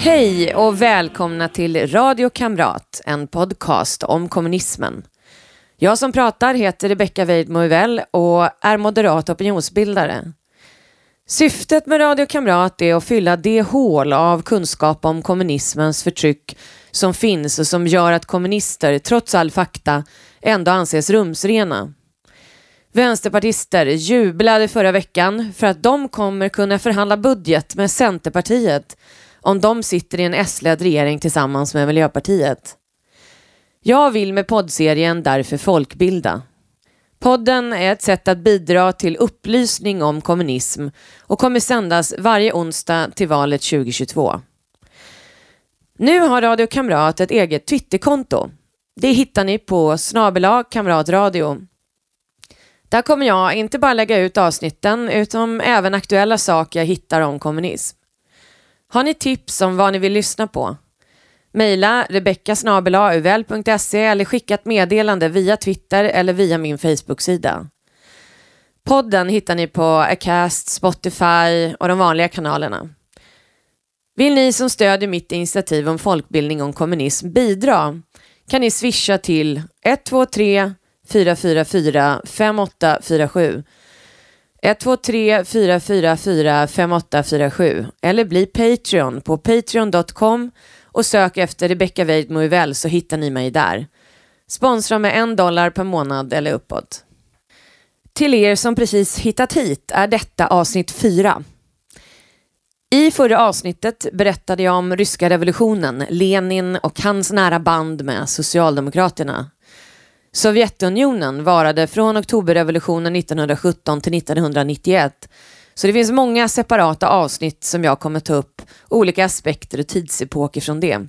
Hej och välkomna till Radio Kamrat, en podcast om kommunismen. Jag som pratar heter Rebecka Weidmo och är moderat opinionsbildare. Syftet med Radio Kamrat är att fylla det hål av kunskap om kommunismens förtryck som finns och som gör att kommunister, trots all fakta, ändå anses rumsrena. Vänsterpartister jublade förra veckan för att de kommer kunna förhandla budget med Centerpartiet om de sitter i en S-ledd regering tillsammans med Miljöpartiet. Jag vill med poddserien därför folkbilda. Podden är ett sätt att bidra till upplysning om kommunism och kommer sändas varje onsdag till valet 2022. Nu har Radio Kamrat ett eget Twitterkonto. Det hittar ni på snabelag kamratradio. Där kommer jag inte bara lägga ut avsnitten utan även aktuella saker jag hittar om kommunism. Har ni tips om vad ni vill lyssna på? Mejla rebeckasnabelauvl.se eller skicka ett meddelande via Twitter eller via min Facebook-sida. Podden hittar ni på Acast, Spotify och de vanliga kanalerna. Vill ni som stödjer mitt initiativ om folkbildning om kommunism bidra kan ni swisha till 123 444 5847 123 444 5847 eller bli Patreon på patreon.com och sök efter Rebecca Weidmo så hittar ni mig där. Sponsra med en dollar per månad eller uppåt. Till er som precis hittat hit är detta avsnitt 4. I förra avsnittet berättade jag om ryska revolutionen, Lenin och hans nära band med Socialdemokraterna. Sovjetunionen varade från oktoberrevolutionen 1917 till 1991 så det finns många separata avsnitt som jag kommer ta upp olika aspekter och tidsepoker från det.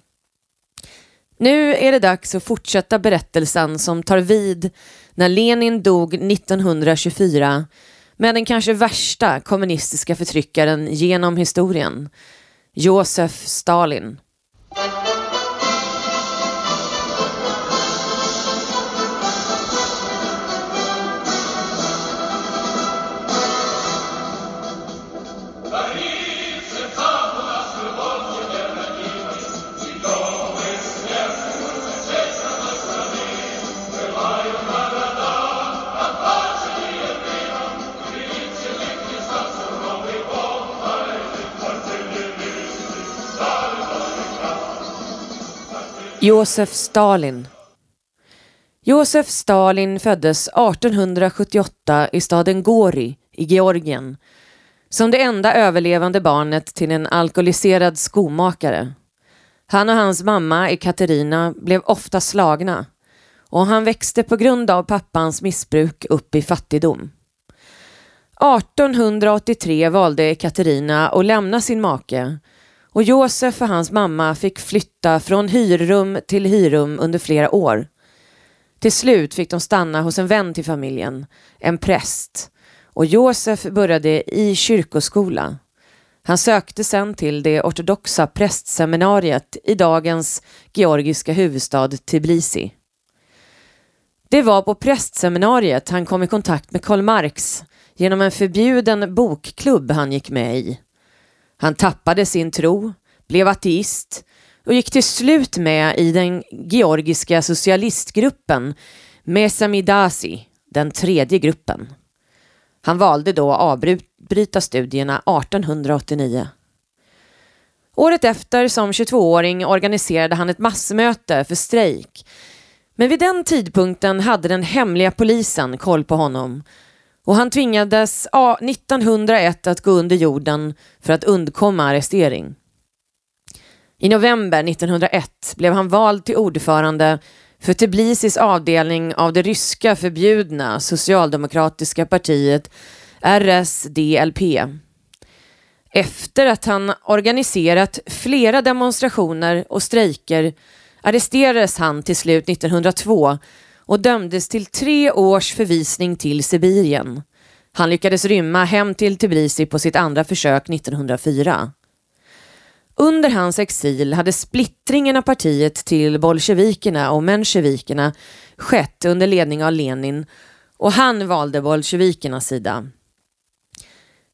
Nu är det dags att fortsätta berättelsen som tar vid när Lenin dog 1924 med den kanske värsta kommunistiska förtryckaren genom historien, Josef Stalin. Josef Stalin Josef Stalin föddes 1878 i staden Gori i Georgien som det enda överlevande barnet till en alkoholiserad skomakare. Han och hans mamma Ekaterina blev ofta slagna och han växte på grund av pappans missbruk upp i fattigdom. 1883 valde Ekaterina att lämna sin make och Josef och hans mamma fick flytta från hyrrum till hyrrum under flera år. Till slut fick de stanna hos en vän till familjen, en präst. Och Josef började i kyrkoskola. Han sökte sen till det ortodoxa prästseminariet i dagens georgiska huvudstad Tbilisi. Det var på prästseminariet han kom i kontakt med Karl Marx genom en förbjuden bokklubb han gick med i. Han tappade sin tro, blev ateist och gick till slut med i den georgiska socialistgruppen Mesamidasi, den tredje gruppen. Han valde då att avbryta studierna 1889. Året efter, som 22-åring, organiserade han ett massmöte för strejk. Men vid den tidpunkten hade den hemliga polisen koll på honom och han tvingades ja, 1901 att gå under jorden för att undkomma arrestering. I november 1901 blev han vald till ordförande för Tbilisis avdelning av det ryska förbjudna socialdemokratiska partiet RSDLP. Efter att han organiserat flera demonstrationer och strejker arresterades han till slut 1902 och dömdes till tre års förvisning till Sibirien. Han lyckades rymma hem till Tbilisi på sitt andra försök 1904. Under hans exil hade splittringen av partiet till bolsjevikerna och mensjevikerna skett under ledning av Lenin och han valde bolsjevikernas sida.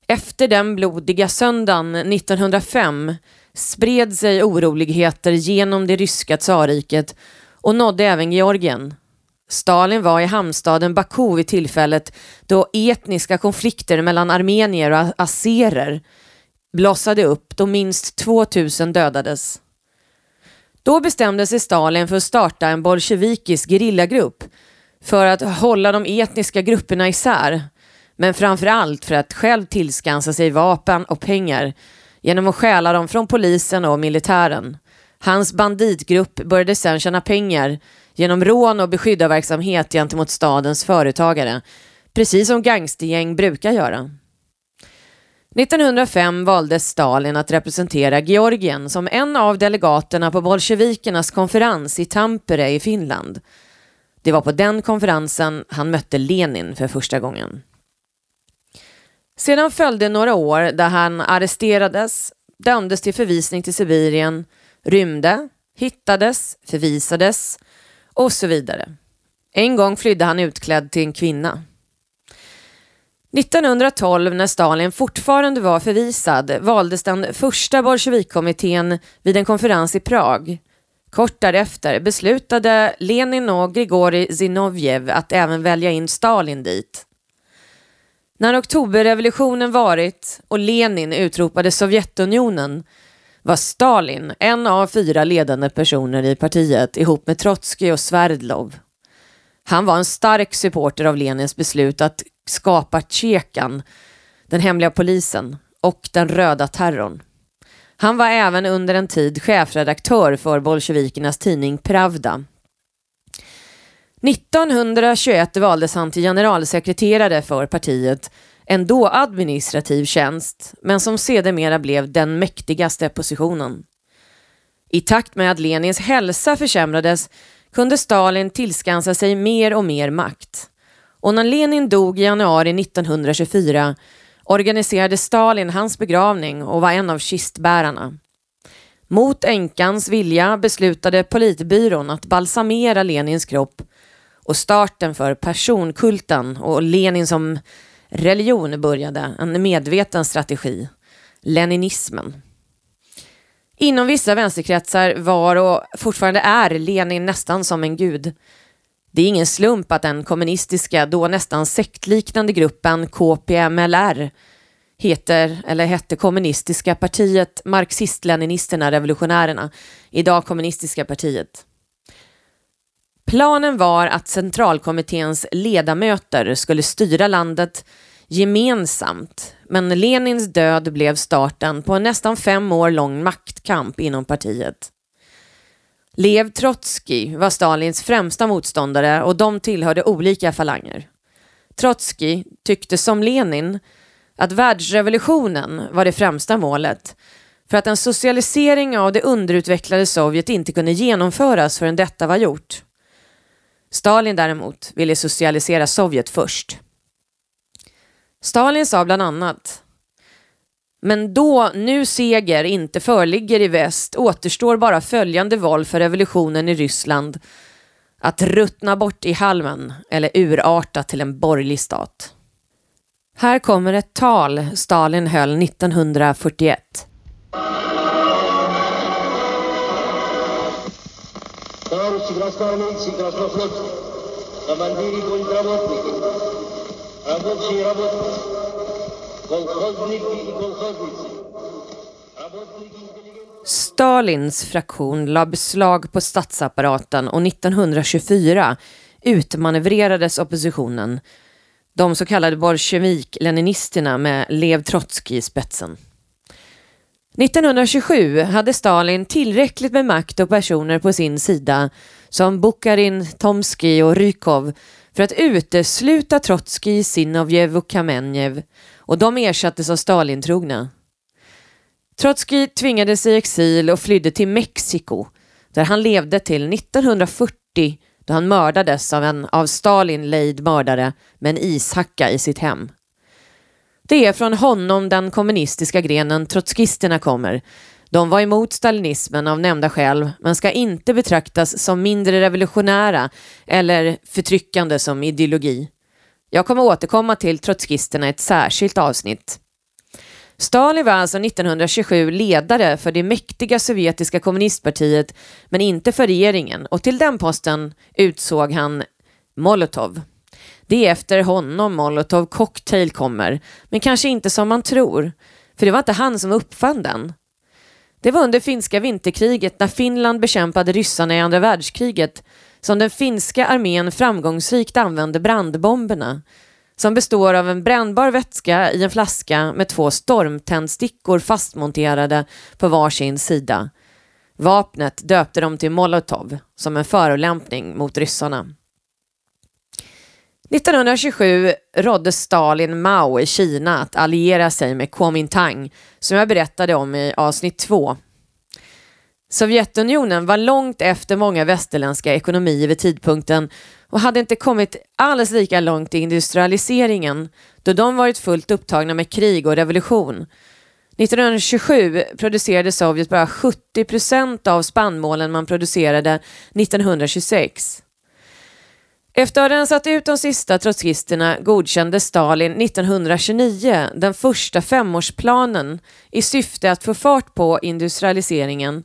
Efter den blodiga söndagen 1905 spred sig oroligheter genom det ryska tsarriket och nådde även Georgien. Stalin var i hamnstaden Baku vid tillfället då etniska konflikter mellan armenier och azerer blossade upp då minst 2000 dödades. Då bestämde sig Stalin för att starta en bolsjevikisk gerillagrupp för att hålla de etniska grupperna isär, men framför allt för att själv tillskansa sig vapen och pengar genom att stjäla dem från polisen och militären. Hans banditgrupp började sedan tjäna pengar genom rån och beskyddarverksamhet gentemot stadens företagare, precis som gangstergäng brukar göra. 1905 valde Stalin att representera Georgien som en av delegaterna på bolsjevikernas konferens i Tampere i Finland. Det var på den konferensen han mötte Lenin för första gången. Sedan följde några år där han arresterades, dömdes till förvisning till Sibirien, rymde, hittades, förvisades och så vidare. En gång flydde han utklädd till en kvinna. 1912 när Stalin fortfarande var förvisad valdes den första bolsjevikkommittén vid en konferens i Prag. Kort därefter beslutade Lenin och Grigorij Zinovjev att även välja in Stalin dit. När oktoberrevolutionen varit och Lenin utropade Sovjetunionen var Stalin en av fyra ledande personer i partiet ihop med Trotskij och Sverdlov. Han var en stark supporter av Lenins beslut att skapa Tjekan, den hemliga polisen och den röda terrorn. Han var även under en tid chefredaktör för bolsjevikernas tidning Pravda. 1921 valdes han till generalsekreterare för partiet, en då administrativ tjänst, men som sedermera blev den mäktigaste positionen. I takt med att Lenins hälsa försämrades kunde Stalin tillskansa sig mer och mer makt. Och när Lenin dog i januari 1924 organiserade Stalin hans begravning och var en av kistbärarna. Mot änkans vilja beslutade politbyrån att balsamera Lenins kropp och starten för personkulten och Lenin som religion började, en medveten strategi, leninismen. Inom vissa vänsterkretsar var och fortfarande är Lenin nästan som en gud. Det är ingen slump att den kommunistiska, då nästan sektliknande gruppen KPMLR heter, eller hette kommunistiska partiet Marxist-Leninisterna Revolutionärerna, idag kommunistiska partiet. Planen var att centralkommitténs ledamöter skulle styra landet gemensamt, men Lenins död blev starten på en nästan fem år lång maktkamp inom partiet. Lev Trotskij var Stalins främsta motståndare och de tillhörde olika falanger. Trotskij tyckte som Lenin att världsrevolutionen var det främsta målet för att en socialisering av det underutvecklade Sovjet inte kunde genomföras förrän detta var gjort. Stalin däremot ville socialisera Sovjet först. Stalin sa bland annat men då nu seger inte föreligger i väst återstår bara följande val för revolutionen i Ryssland. Att ruttna bort i halmen eller urarta till en borgerlig stat. Här kommer ett tal Stalin höll 1941. Товарищи красноармейцы и краснофлотцы, командиры и контрработники, рабочие и работники, колхозники и колхозницы, работники Stalins fraktion la beslag på statsapparaten och 1924 utmanövrerades oppositionen, de så kallade bolsjevik-leninisterna med Lev Trotskij i spetsen. 1927 hade Stalin tillräckligt med makt och personer på sin sida som Bukharin, Tomsky och Rykov för att utesluta Trotskij, Zinovjev och Kamenjev och de ersattes av Stalintrogna. Trotskij tvingades i exil och flydde till Mexiko där han levde till 1940 då han mördades av en av Stalin lejd mördare med en ishacka i sitt hem. Det är från honom den kommunistiska grenen trotskisterna kommer. De var emot stalinismen av nämnda skäl men ska inte betraktas som mindre revolutionära eller förtryckande som ideologi. Jag kommer återkomma till trotskisterna i ett särskilt avsnitt. Stalin var alltså 1927 ledare för det mäktiga sovjetiska kommunistpartiet men inte för regeringen och till den posten utsåg han Molotov. Det är efter honom Molotov Cocktail kommer, men kanske inte som man tror, för det var inte han som uppfann den. Det var under finska vinterkriget när Finland bekämpade ryssarna i andra världskriget som den finska armén framgångsrikt använde brandbomberna som består av en brännbar vätska i en flaska med två stormtändstickor fastmonterade på varsin sida. Vapnet döpte de till Molotov som en förolämpning mot ryssarna. 1927 rådde Stalin Mao i Kina att alliera sig med Kuomintang som jag berättade om i avsnitt 2. Sovjetunionen var långt efter många västerländska ekonomier vid tidpunkten och hade inte kommit alls lika långt i industrialiseringen då de varit fullt upptagna med krig och revolution. 1927 producerade Sovjet bara 70 procent av spannmålen man producerade 1926. Efter att ha rensat ut de sista trotskisterna godkände Stalin 1929 den första femårsplanen i syfte att få fart på industrialiseringen.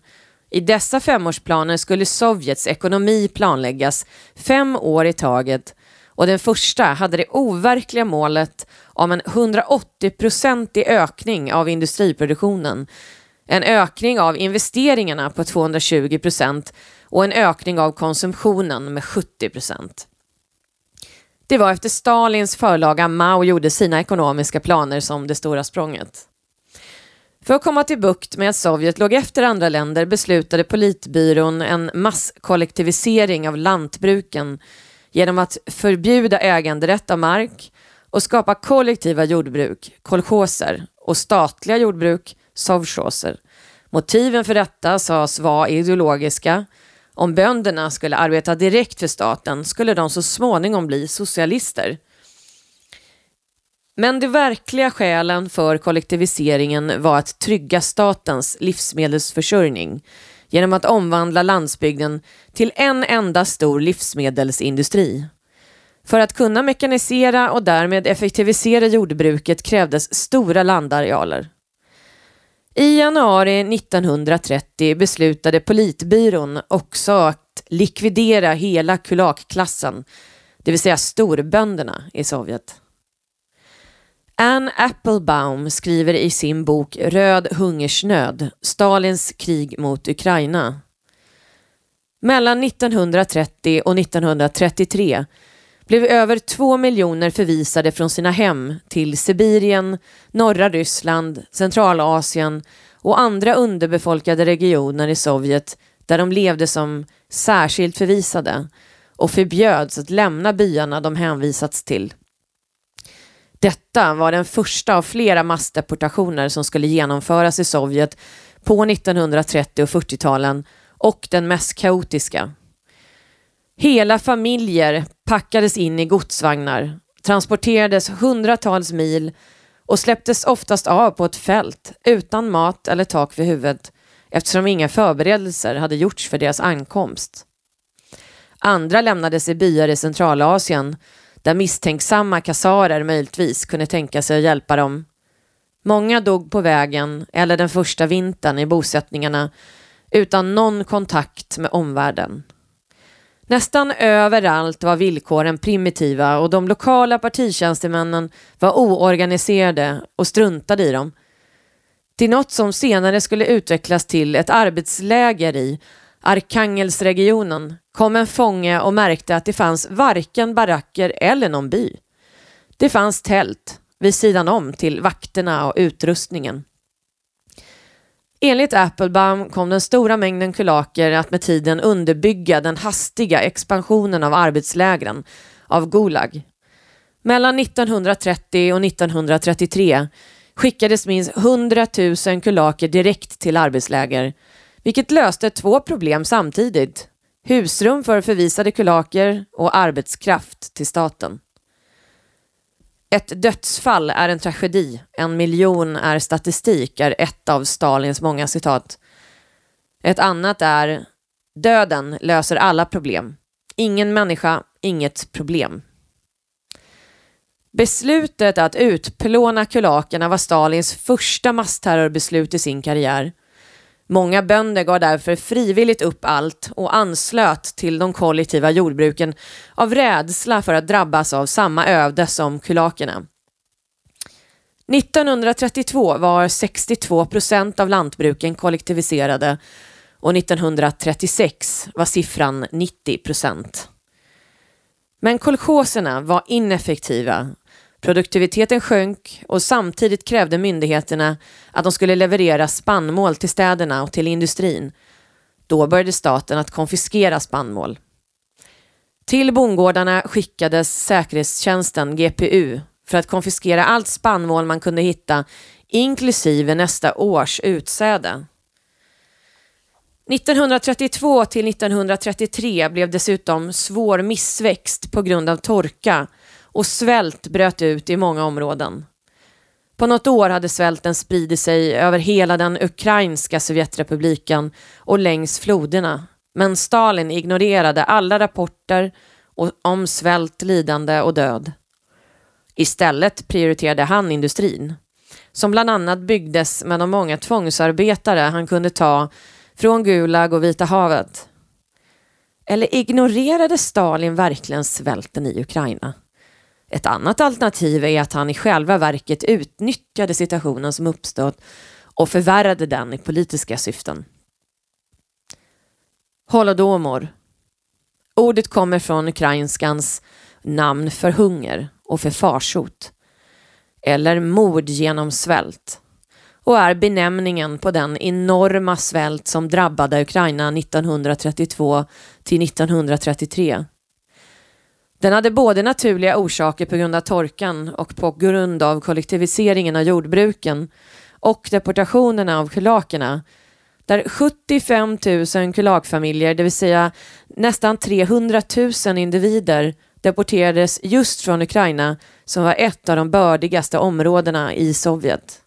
I dessa femårsplaner skulle Sovjets ekonomi planläggas fem år i taget och den första hade det overkliga målet om en 180-procentig ökning av industriproduktionen, en ökning av investeringarna på 220 procent och en ökning av konsumtionen med 70 procent. Det var efter Stalins förlaga Mao gjorde sina ekonomiska planer som det stora språnget. För att komma till bukt med att Sovjet låg efter andra länder beslutade politbyrån en masskollektivisering av lantbruken genom att förbjuda äganderätt av mark och skapa kollektiva jordbruk, kolchoser, och statliga jordbruk, sovchoser. Motiven för detta sades vara ideologiska om bönderna skulle arbeta direkt för staten skulle de så småningom bli socialister. Men de verkliga skälen för kollektiviseringen var att trygga statens livsmedelsförsörjning genom att omvandla landsbygden till en enda stor livsmedelsindustri. För att kunna mekanisera och därmed effektivisera jordbruket krävdes stora landarealer. I januari 1930 beslutade politbyrån också att likvidera hela kulakklassen, det vill säga storbönderna i Sovjet. Anne Applebaum skriver i sin bok Röd hungersnöd, Stalins krig mot Ukraina. Mellan 1930 och 1933 blev över två miljoner förvisade från sina hem till Sibirien, norra Ryssland, Centralasien och andra underbefolkade regioner i Sovjet där de levde som särskilt förvisade och förbjöds att lämna byarna de hänvisats till. Detta var den första av flera massdeportationer som skulle genomföras i Sovjet på 1930 och 40-talen och den mest kaotiska. Hela familjer packades in i godsvagnar, transporterades hundratals mil och släpptes oftast av på ett fält utan mat eller tak vid huvudet eftersom inga förberedelser hade gjorts för deras ankomst. Andra lämnades i byar i Centralasien där misstänksamma kassarer möjligtvis kunde tänka sig att hjälpa dem. Många dog på vägen eller den första vintern i bosättningarna utan någon kontakt med omvärlden. Nästan överallt var villkoren primitiva och de lokala partitjänstemännen var oorganiserade och struntade i dem. Till något som senare skulle utvecklas till ett arbetsläger i Arkangelsregionen kom en fånge och märkte att det fanns varken baracker eller någon by. Det fanns tält vid sidan om till vakterna och utrustningen. Enligt Applebaum kom den stora mängden kulaker att med tiden underbygga den hastiga expansionen av arbetslägren, av Gulag. Mellan 1930 och 1933 skickades minst 100 000 kulaker direkt till arbetsläger, vilket löste två problem samtidigt. Husrum för förvisade kulaker och arbetskraft till staten. Ett dödsfall är en tragedi, en miljon är statistik är ett av Stalins många citat. Ett annat är döden löser alla problem. Ingen människa, inget problem. Beslutet att utplåna kulakerna var Stalins första massterrorbeslut i sin karriär. Många bönder gav därför frivilligt upp allt och anslöt till de kollektiva jordbruken av rädsla för att drabbas av samma öde som kulakerna. 1932 var 62 procent av lantbruken kollektiviserade och 1936 var siffran 90 procent. Men kolchoserna var ineffektiva. Produktiviteten sjönk och samtidigt krävde myndigheterna att de skulle leverera spannmål till städerna och till industrin. Då började staten att konfiskera spannmål. Till bondgårdarna skickades säkerhetstjänsten GPU för att konfiskera allt spannmål man kunde hitta, inklusive nästa års utsäde. 1932 till 1933 blev dessutom svår missväxt på grund av torka och svält bröt ut i många områden. På något år hade svälten spridit sig över hela den ukrainska Sovjetrepubliken och längs floderna. Men Stalin ignorerade alla rapporter om svält, lidande och död. Istället prioriterade han industrin, som bland annat byggdes med de många tvångsarbetare han kunde ta från Gulag och Vita havet. Eller ignorerade Stalin verkligen svälten i Ukraina? Ett annat alternativ är att han i själva verket utnyttjade situationen som uppstått och förvärrade den i politiska syften. Holodomor. Ordet kommer från ukrainskans namn för hunger och för farsot. Eller mord genom svält och är benämningen på den enorma svält som drabbade Ukraina 1932 till 1933. Den hade både naturliga orsaker på grund av torkan och på grund av kollektiviseringen av jordbruken och deportationerna av kulakerna där 75 000 kulakfamiljer, det vill säga nästan 300 000 individer, deporterades just från Ukraina som var ett av de bördigaste områdena i Sovjet.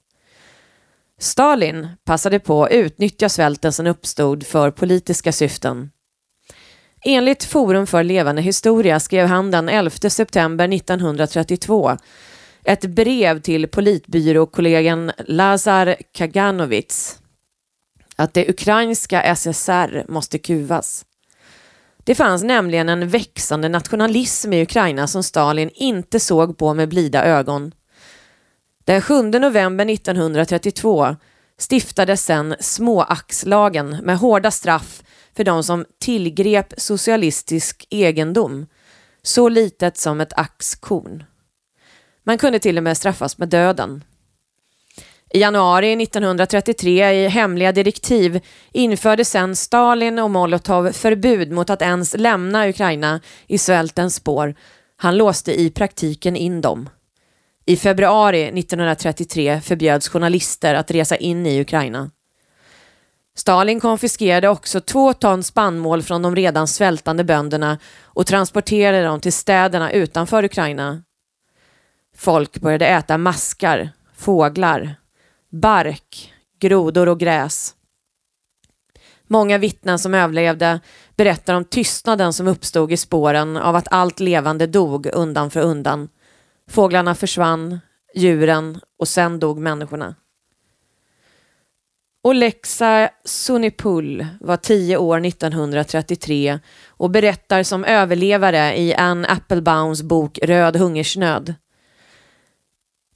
Stalin passade på att utnyttja svälten som uppstod för politiska syften. Enligt Forum för levande historia skrev han den 11 september 1932 ett brev till politbyråkollegan Lazar Kaganovits att det ukrainska SSR måste kuvas. Det fanns nämligen en växande nationalism i Ukraina som Stalin inte såg på med blida ögon. Den 7 november 1932 stiftades sedan småaxlagen med hårda straff för de som tillgrep socialistisk egendom, så litet som ett axkorn. Man kunde till och med straffas med döden. I januari 1933 i hemliga direktiv införde sen Stalin och Molotov förbud mot att ens lämna Ukraina i svältens spår. Han låste i praktiken in dem. I februari 1933 förbjöds journalister att resa in i Ukraina. Stalin konfiskerade också två ton spannmål från de redan svältande bönderna och transporterade dem till städerna utanför Ukraina. Folk började äta maskar, fåglar, bark, grodor och gräs. Många vittnen som överlevde berättar om tystnaden som uppstod i spåren av att allt levande dog undan för undan Fåglarna försvann, djuren och sen dog människorna. Olexa Sunipul var tio år 1933 och berättar som överlevare i Anne Applebaums bok Röd hungersnöd.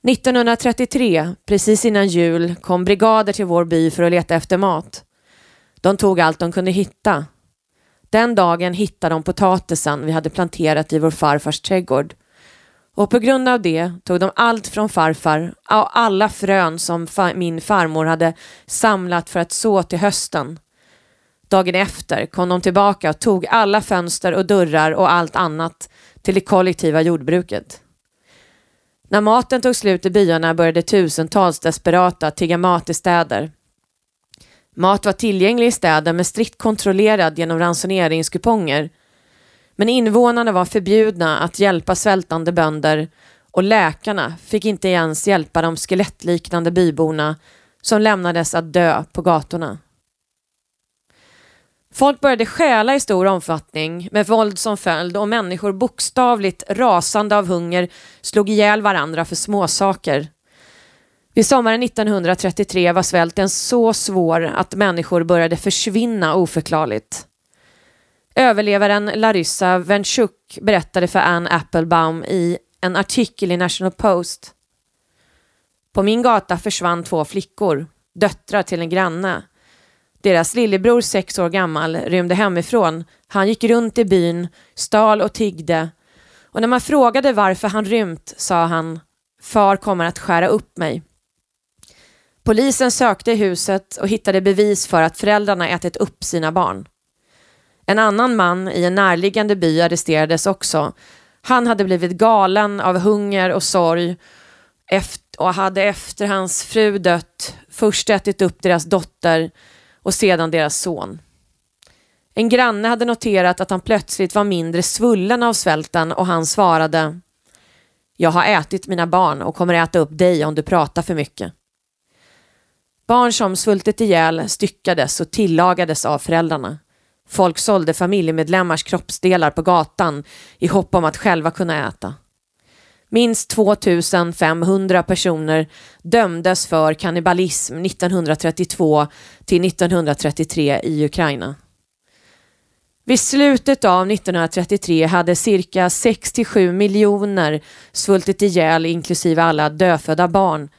1933, precis innan jul, kom brigader till vår by för att leta efter mat. De tog allt de kunde hitta. Den dagen hittade de potatisen vi hade planterat i vår farfars trädgård. Och på grund av det tog de allt från farfar och alla frön som fa min farmor hade samlat för att så till hösten. Dagen efter kom de tillbaka och tog alla fönster och dörrar och allt annat till det kollektiva jordbruket. När maten tog slut i byarna började tusentals desperata tigga mat i städer. Mat var tillgänglig i städer men strikt kontrollerad genom ransoneringskuponger men invånarna var förbjudna att hjälpa svältande bönder och läkarna fick inte ens hjälpa de skelettliknande byborna som lämnades att dö på gatorna. Folk började stjäla i stor omfattning med våld som följd och människor bokstavligt rasande av hunger slog ihjäl varandra för småsaker. Vid sommaren 1933 var svälten så svår att människor började försvinna oförklarligt. Överlevaren Larissa Venchuk berättade för Anne Applebaum i en artikel i National Post. På min gata försvann två flickor, döttrar till en granne. Deras lillebror, sex år gammal, rymde hemifrån. Han gick runt i byn, stal och tiggde. Och när man frågade varför han rymt sa han Far kommer att skära upp mig. Polisen sökte i huset och hittade bevis för att föräldrarna ätit upp sina barn. En annan man i en närliggande by arresterades också. Han hade blivit galen av hunger och sorg och hade efter hans fru dött först ätit upp deras dotter och sedan deras son. En granne hade noterat att han plötsligt var mindre svullen av svälten och han svarade Jag har ätit mina barn och kommer äta upp dig om du pratar för mycket. Barn som svultit ihjäl styckades och tillagades av föräldrarna. Folk sålde familjemedlemmars kroppsdelar på gatan i hopp om att själva kunna äta. Minst 2500 personer dömdes för kannibalism 1932 till 1933 i Ukraina. Vid slutet av 1933 hade cirka 67 miljoner svultit ihjäl inklusive alla dödfödda barn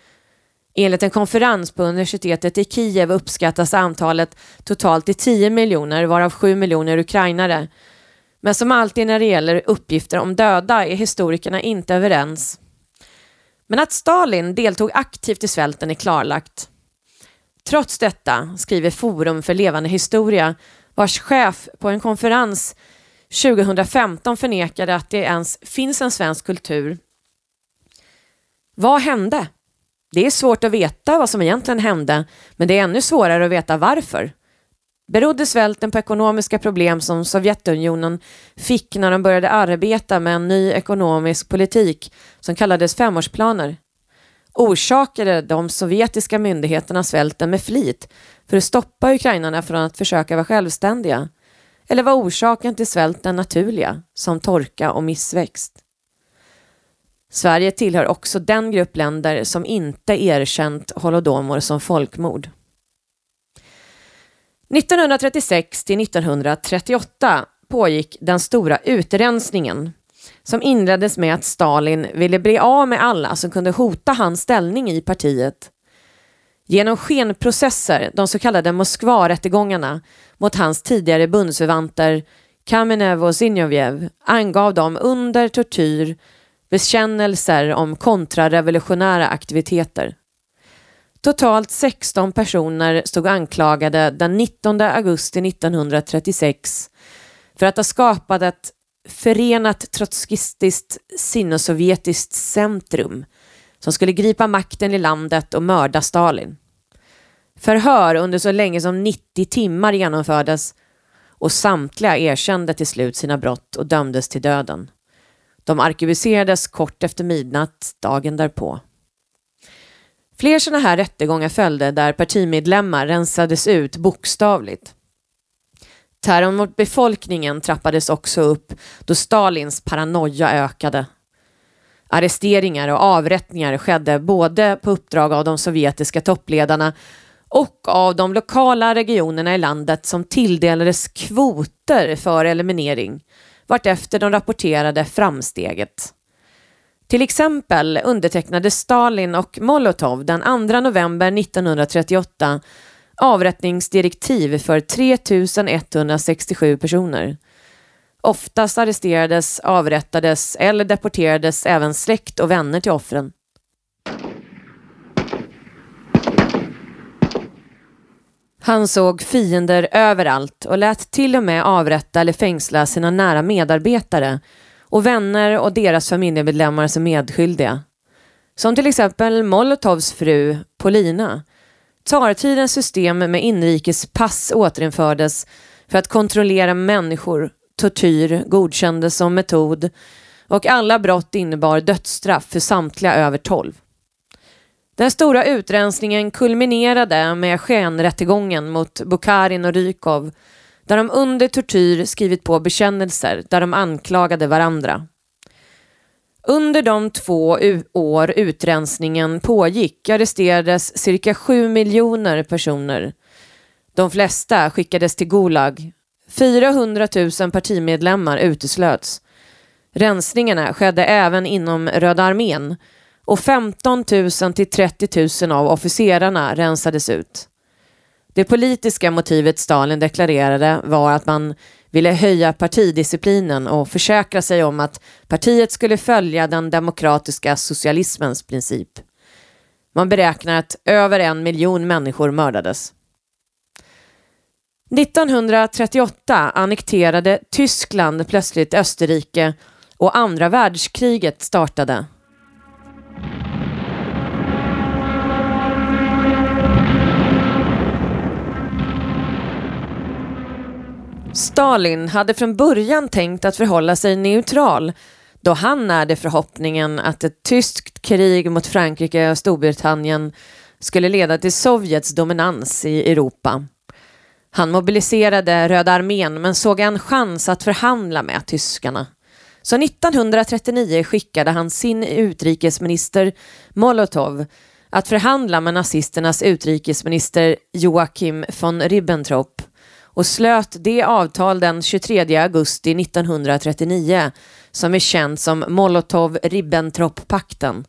Enligt en konferens på universitetet i Kiev uppskattas antalet totalt till 10 miljoner, varav 7 miljoner ukrainare. Men som alltid när det gäller uppgifter om döda är historikerna inte överens. Men att Stalin deltog aktivt i svälten är klarlagt. Trots detta, skriver Forum för levande historia, vars chef på en konferens 2015 förnekade att det ens finns en svensk kultur. Vad hände? Det är svårt att veta vad som egentligen hände, men det är ännu svårare att veta varför. Berodde svälten på ekonomiska problem som Sovjetunionen fick när de började arbeta med en ny ekonomisk politik som kallades femårsplaner? Orsakade de sovjetiska myndigheterna svälten med flit för att stoppa ukrainarna från att försöka vara självständiga? Eller var orsaken till svälten naturliga, som torka och missväxt? Sverige tillhör också den grupp länder som inte erkänt holodomor som folkmord. 1936 till 1938 pågick den stora utrensningen som inleddes med att Stalin ville bli av med alla som kunde hota hans ställning i partiet. Genom skenprocesser, de så kallade Moskvarättegångarna mot hans tidigare bundsförvanter Kamenev och Zinovjev angav de under tortyr bekännelser om kontrarevolutionära aktiviteter. Totalt 16 personer stod anklagade den 19 augusti 1936 för att ha skapat ett förenat trotskistiskt sinosovjetiskt centrum som skulle gripa makten i landet och mörda Stalin. Förhör under så länge som 90 timmar genomfördes och samtliga erkände till slut sina brott och dömdes till döden. De arkebuserades kort efter midnatt dagen därpå. Fler sådana här rättegångar följde där partimedlemmar rensades ut bokstavligt. Terrorn mot befolkningen trappades också upp då Stalins paranoia ökade. Arresteringar och avrättningar skedde både på uppdrag av de sovjetiska toppledarna och av de lokala regionerna i landet som tilldelades kvoter för eliminering vartefter de rapporterade framsteget. Till exempel undertecknade Stalin och Molotov den 2 november 1938 avrättningsdirektiv för 3167 personer. Oftast arresterades, avrättades eller deporterades även släkt och vänner till offren. Han såg fiender överallt och lät till och med avrätta eller fängsla sina nära medarbetare och vänner och deras familjemedlemmar som medskyldiga. Som till exempel Molotovs fru Polina. Tsartidens system med inrikespass återinfördes för att kontrollera människor. Tortyr godkändes som metod och alla brott innebar dödsstraff för samtliga över 12. Den stora utrensningen kulminerade med skenrättegången mot Bukharin och Rykov där de under tortyr skrivit på bekännelser där de anklagade varandra. Under de två år utrensningen pågick arresterades cirka sju miljoner personer. De flesta skickades till Gulag. 400 000 partimedlemmar uteslöts. Rensningarna skedde även inom Röda armén och 15 000 till 30 000 av officerarna rensades ut. Det politiska motivet Stalin deklarerade var att man ville höja partidisciplinen och försäkra sig om att partiet skulle följa den demokratiska socialismens princip. Man beräknar att över en miljon människor mördades. 1938 annekterade Tyskland plötsligt Österrike och andra världskriget startade. Stalin hade från början tänkt att förhålla sig neutral då han närde förhoppningen att ett tyskt krig mot Frankrike och Storbritannien skulle leda till Sovjets dominans i Europa. Han mobiliserade Röda armén men såg en chans att förhandla med tyskarna. Så 1939 skickade han sin utrikesminister Molotov att förhandla med nazisternas utrikesminister Joachim von Ribbentrop och slöt det avtal den 23 augusti 1939 som är känt som Molotov-Ribbentrop-pakten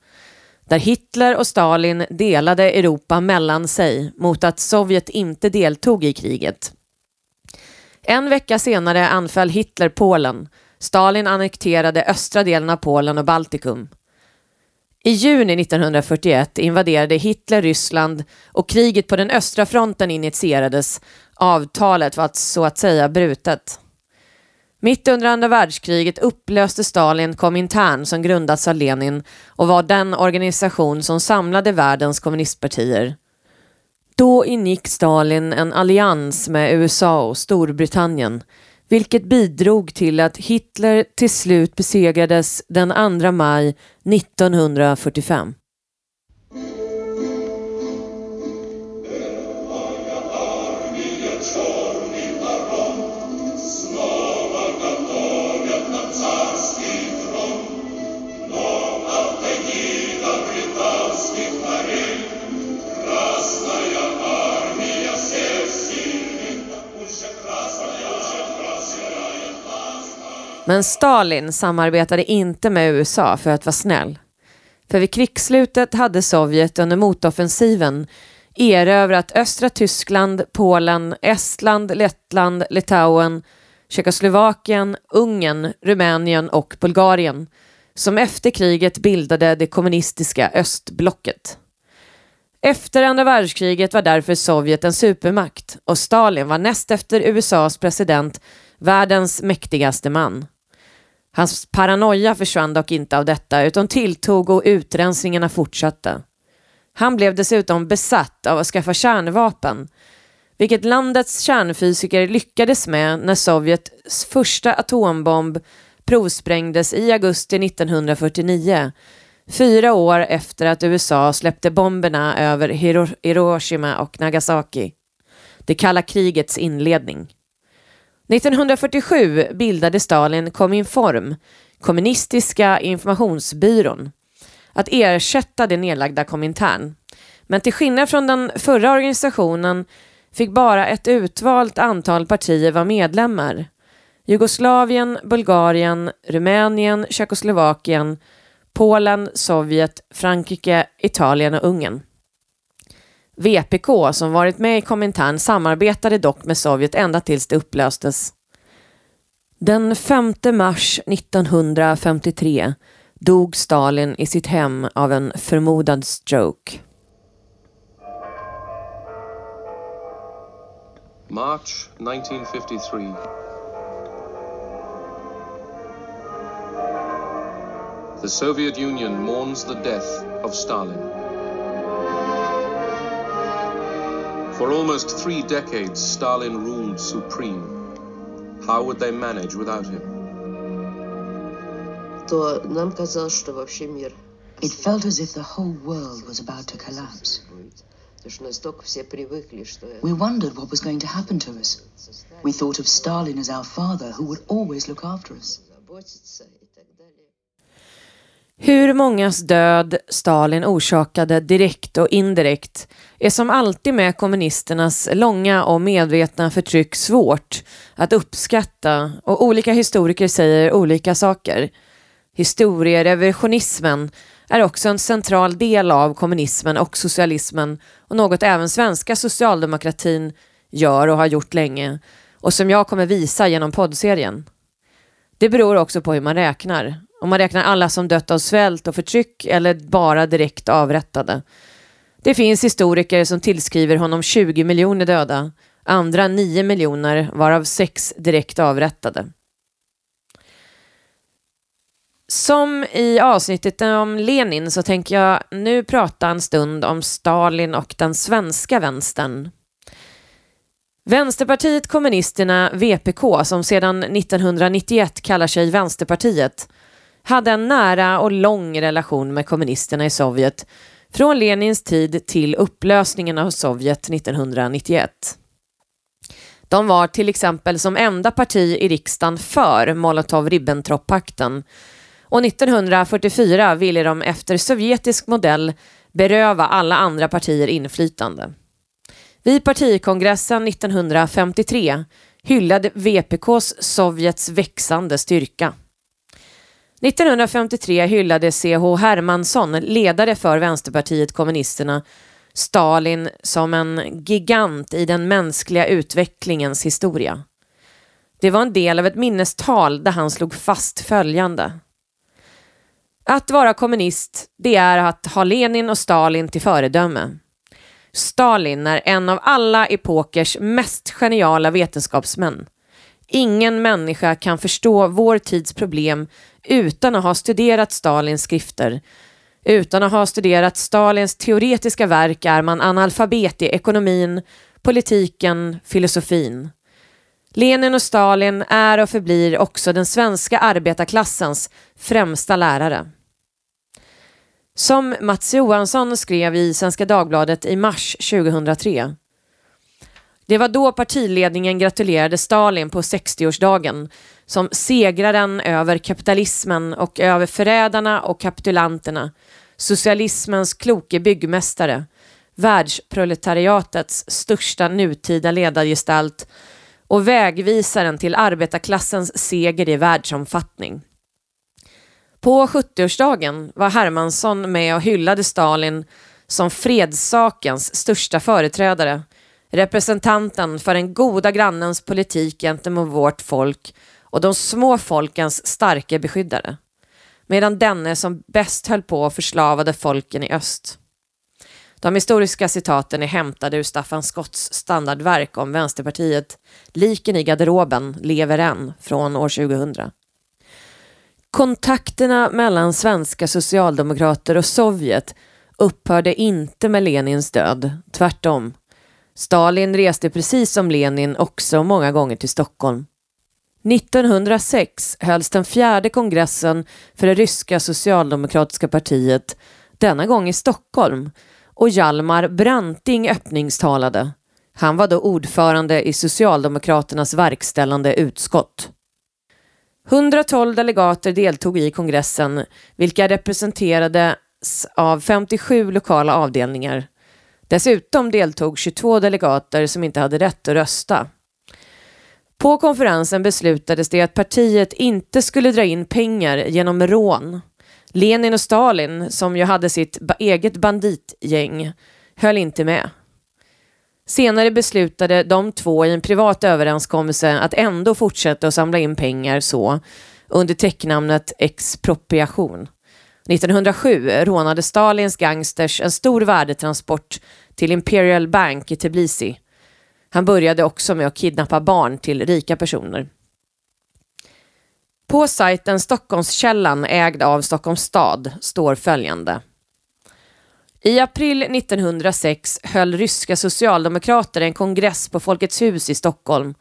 där Hitler och Stalin delade Europa mellan sig mot att Sovjet inte deltog i kriget. En vecka senare anföll Hitler Polen. Stalin annekterade östra delen av Polen och Baltikum. I juni 1941 invaderade Hitler Ryssland och kriget på den östra fronten initierades. Avtalet var så att säga brutet. Mitt under andra världskriget upplöste Stalin Komintern som grundats av Lenin och var den organisation som samlade världens kommunistpartier. Då ingick Stalin en allians med USA och Storbritannien vilket bidrog till att Hitler till slut besegrades den 2 maj 1945. Men Stalin samarbetade inte med USA för att vara snäll. För vid krigsslutet hade Sovjet under motoffensiven erövrat östra Tyskland, Polen, Estland, Lettland, Litauen, Tjeckoslovakien, Ungern, Rumänien och Bulgarien som efter kriget bildade det kommunistiska östblocket. Efter andra världskriget var därför Sovjet en supermakt och Stalin var näst efter USAs president världens mäktigaste man. Hans paranoia försvann dock inte av detta utan tilltog och utrensningarna fortsatte. Han blev dessutom besatt av att skaffa kärnvapen, vilket landets kärnfysiker lyckades med när Sovjets första atombomb provsprängdes i augusti 1949, fyra år efter att USA släppte bomberna över Hiroshima och Nagasaki. Det kalla krigets inledning. 1947 bildade Stalin Kominform, kommunistiska informationsbyrån, att ersätta det nedlagda Komintern. Men till skillnad från den förra organisationen fick bara ett utvalt antal partier vara medlemmar. Jugoslavien, Bulgarien, Rumänien, Tjeckoslovakien, Polen, Sovjet, Frankrike, Italien och Ungern. VPK, som varit med i Komintern, samarbetade dock med Sovjet ända tills det upplöstes. Den 5 mars 1953 dog Stalin i sitt hem av en förmodad stroke. March 1953 The Soviet Union mourns the death of Stalin. For almost three decades, Stalin ruled supreme. How would they manage without him? It felt as if the whole world was about to collapse. We wondered what was going to happen to us. We thought of Stalin as our father who would always look after us. Hur mångas död Stalin orsakade direkt och indirekt är som alltid med kommunisternas långa och medvetna förtryck svårt att uppskatta och olika historiker säger olika saker. Historierevisionismen är också en central del av kommunismen och socialismen och något även svenska socialdemokratin gör och har gjort länge och som jag kommer visa genom poddserien. Det beror också på hur man räknar. Om man räknar alla som dött av svält och förtryck eller bara direkt avrättade. Det finns historiker som tillskriver honom 20 miljoner döda, andra 9 miljoner varav 6 direkt avrättade. Som i avsnittet om Lenin så tänker jag nu prata en stund om Stalin och den svenska vänstern. Vänsterpartiet kommunisterna, VPK, som sedan 1991 kallar sig Vänsterpartiet, hade en nära och lång relation med kommunisterna i Sovjet från Lenins tid till upplösningen av Sovjet 1991. De var till exempel som enda parti i riksdagen för Molotov-Ribbentrop-pakten och 1944 ville de efter sovjetisk modell beröva alla andra partier inflytande. Vid partikongressen 1953 hyllade VPKs Sovjets växande styrka. 1953 hyllade C.H. Hermansson, ledare för Vänsterpartiet kommunisterna, Stalin som en gigant i den mänskliga utvecklingens historia. Det var en del av ett minnestal där han slog fast följande. Att vara kommunist, det är att ha Lenin och Stalin till föredöme. Stalin är en av alla epokers mest geniala vetenskapsmän. Ingen människa kan förstå vår tids problem utan att ha studerat Stalins skrifter. Utan att ha studerat Stalins teoretiska verk är man analfabet i ekonomin, politiken, filosofin. Lenin och Stalin är och förblir också den svenska arbetarklassens främsta lärare. Som Mats Johansson skrev i Svenska Dagbladet i mars 2003. Det var då partiledningen gratulerade Stalin på 60-årsdagen som segraren över kapitalismen och över förrädarna och kapitulanterna, socialismens kloke byggmästare, världsproletariatets största nutida ledargestalt. Och vägvisaren till arbetarklassens seger i världsomfattning. På 70-årsdagen var Hermansson med och hyllade Stalin som fredssakens största företrädare, representanten för den goda grannens politik gentemot vårt folk och de små folkens starka beskyddare, medan denne som bäst höll på och förslavade folken i öst. De historiska citaten är hämtade ur Staffan Skotts standardverk om Vänsterpartiet Liken i garderoben lever än från år 2000. Kontakterna mellan svenska socialdemokrater och Sovjet upphörde inte med Lenins död, tvärtom. Stalin reste precis som Lenin också många gånger till Stockholm. 1906 hölls den fjärde kongressen för det ryska socialdemokratiska partiet, denna gång i Stockholm, och Hjalmar Branting öppningstalade. Han var då ordförande i Socialdemokraternas verkställande utskott. 112 delegater deltog i kongressen, vilka representerades av 57 lokala avdelningar. Dessutom deltog 22 delegater som inte hade rätt att rösta. På konferensen beslutades det att partiet inte skulle dra in pengar genom rån. Lenin och Stalin, som ju hade sitt eget banditgäng, höll inte med. Senare beslutade de två i en privat överenskommelse att ändå fortsätta att samla in pengar så, under täcknamnet expropriation. 1907 rånade Stalins gangsters en stor värdetransport till Imperial Bank i Tbilisi. Han började också med att kidnappa barn till rika personer. På sajten Stockholmskällan ägd av Stockholms stad står följande. I april 1906 höll ryska socialdemokrater en kongress på Folkets hus i Stockholm.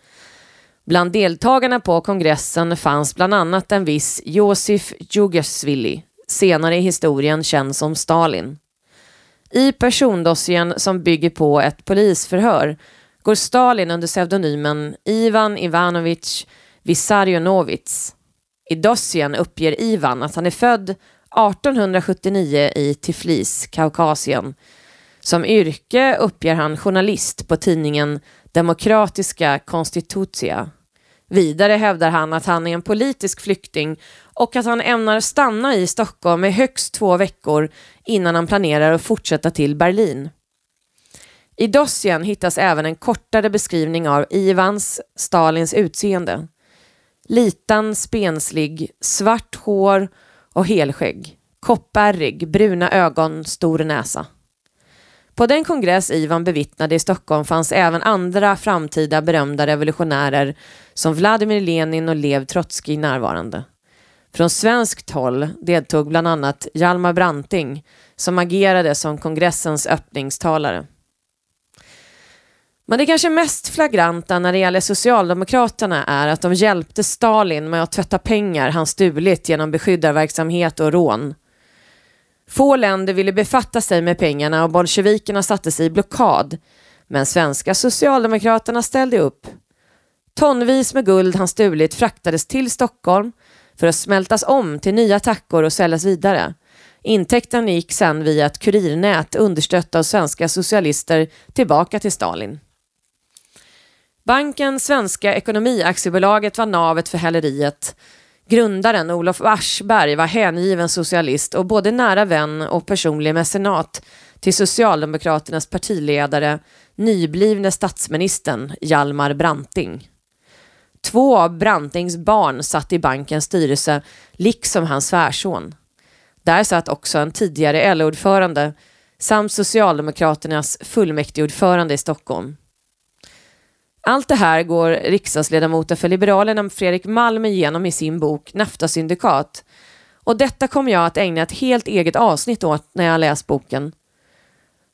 Bland deltagarna på kongressen fanns bland annat en viss Josif Jugosvili, senare i historien känd som Stalin. I persondossien som bygger på ett polisförhör går Stalin under pseudonymen Ivan Ivanovich Vissarionovits. I dossien uppger Ivan att han är född 1879 i Tiflis, Kaukasien. Som yrke uppger han journalist på tidningen Demokratiska Konstitutia. Vidare hävdar han att han är en politisk flykting och att han ämnar stanna i Stockholm i högst två veckor innan han planerar att fortsätta till Berlin. I dossien hittas även en kortare beskrivning av Ivans, Stalins utseende. Liten, spenslig, svart hår och helskägg. Koppärrig, bruna ögon, stor näsa. På den kongress Ivan bevittnade i Stockholm fanns även andra framtida berömda revolutionärer som Vladimir Lenin och Lev Trotskij närvarande. Från svenskt håll deltog bland annat Hjalmar Branting som agerade som kongressens öppningstalare. Men det kanske mest flagranta när det gäller Socialdemokraterna är att de hjälpte Stalin med att tvätta pengar han stulit genom beskyddarverksamhet och rån. Få länder ville befatta sig med pengarna och bolsjevikerna satte sig i blockad. Men svenska Socialdemokraterna ställde upp. Tonvis med guld han stulit fraktades till Stockholm för att smältas om till nya tackor och säljas vidare. Intäkten gick sedan via ett kurirnät understött av svenska socialister tillbaka till Stalin. Banken Svenska Ekonomiaktiebolaget var navet för häleriet. Grundaren Olof Aschberg var hängiven socialist och både nära vän och personlig mecenat till Socialdemokraternas partiledare, nyblivne statsministern Hjalmar Branting. Två av Brantings barn satt i bankens styrelse, liksom hans svärson. Där satt också en tidigare LO-ordförande samt Socialdemokraternas fullmäktigeordförande i Stockholm. Allt det här går riksdagsledamoten för Liberalerna Fredrik Malm igenom i sin bok Nafta-syndikat. Och detta kommer jag att ägna ett helt eget avsnitt åt när jag läst boken.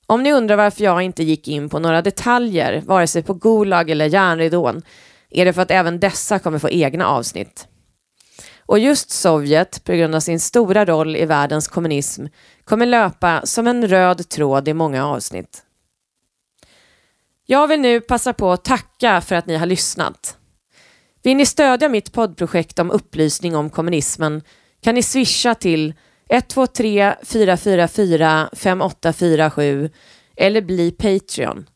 Om ni undrar varför jag inte gick in på några detaljer, vare sig på Gulag eller järnridån, är det för att även dessa kommer få egna avsnitt. Och just Sovjet, på grund av sin stora roll i världens kommunism, kommer löpa som en röd tråd i många avsnitt. Jag vill nu passa på att tacka för att ni har lyssnat. Vill ni stödja mitt poddprojekt om upplysning om kommunismen kan ni swisha till 123 444 5847 eller bli Patreon.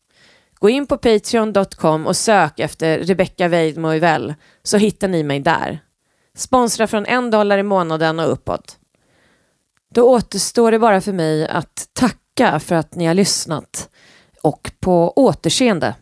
Gå in på patreon.com och sök efter Rebecca Weidmo så hittar ni mig där. Sponsra från en dollar i månaden och uppåt. Då återstår det bara för mig att tacka för att ni har lyssnat och på återseende.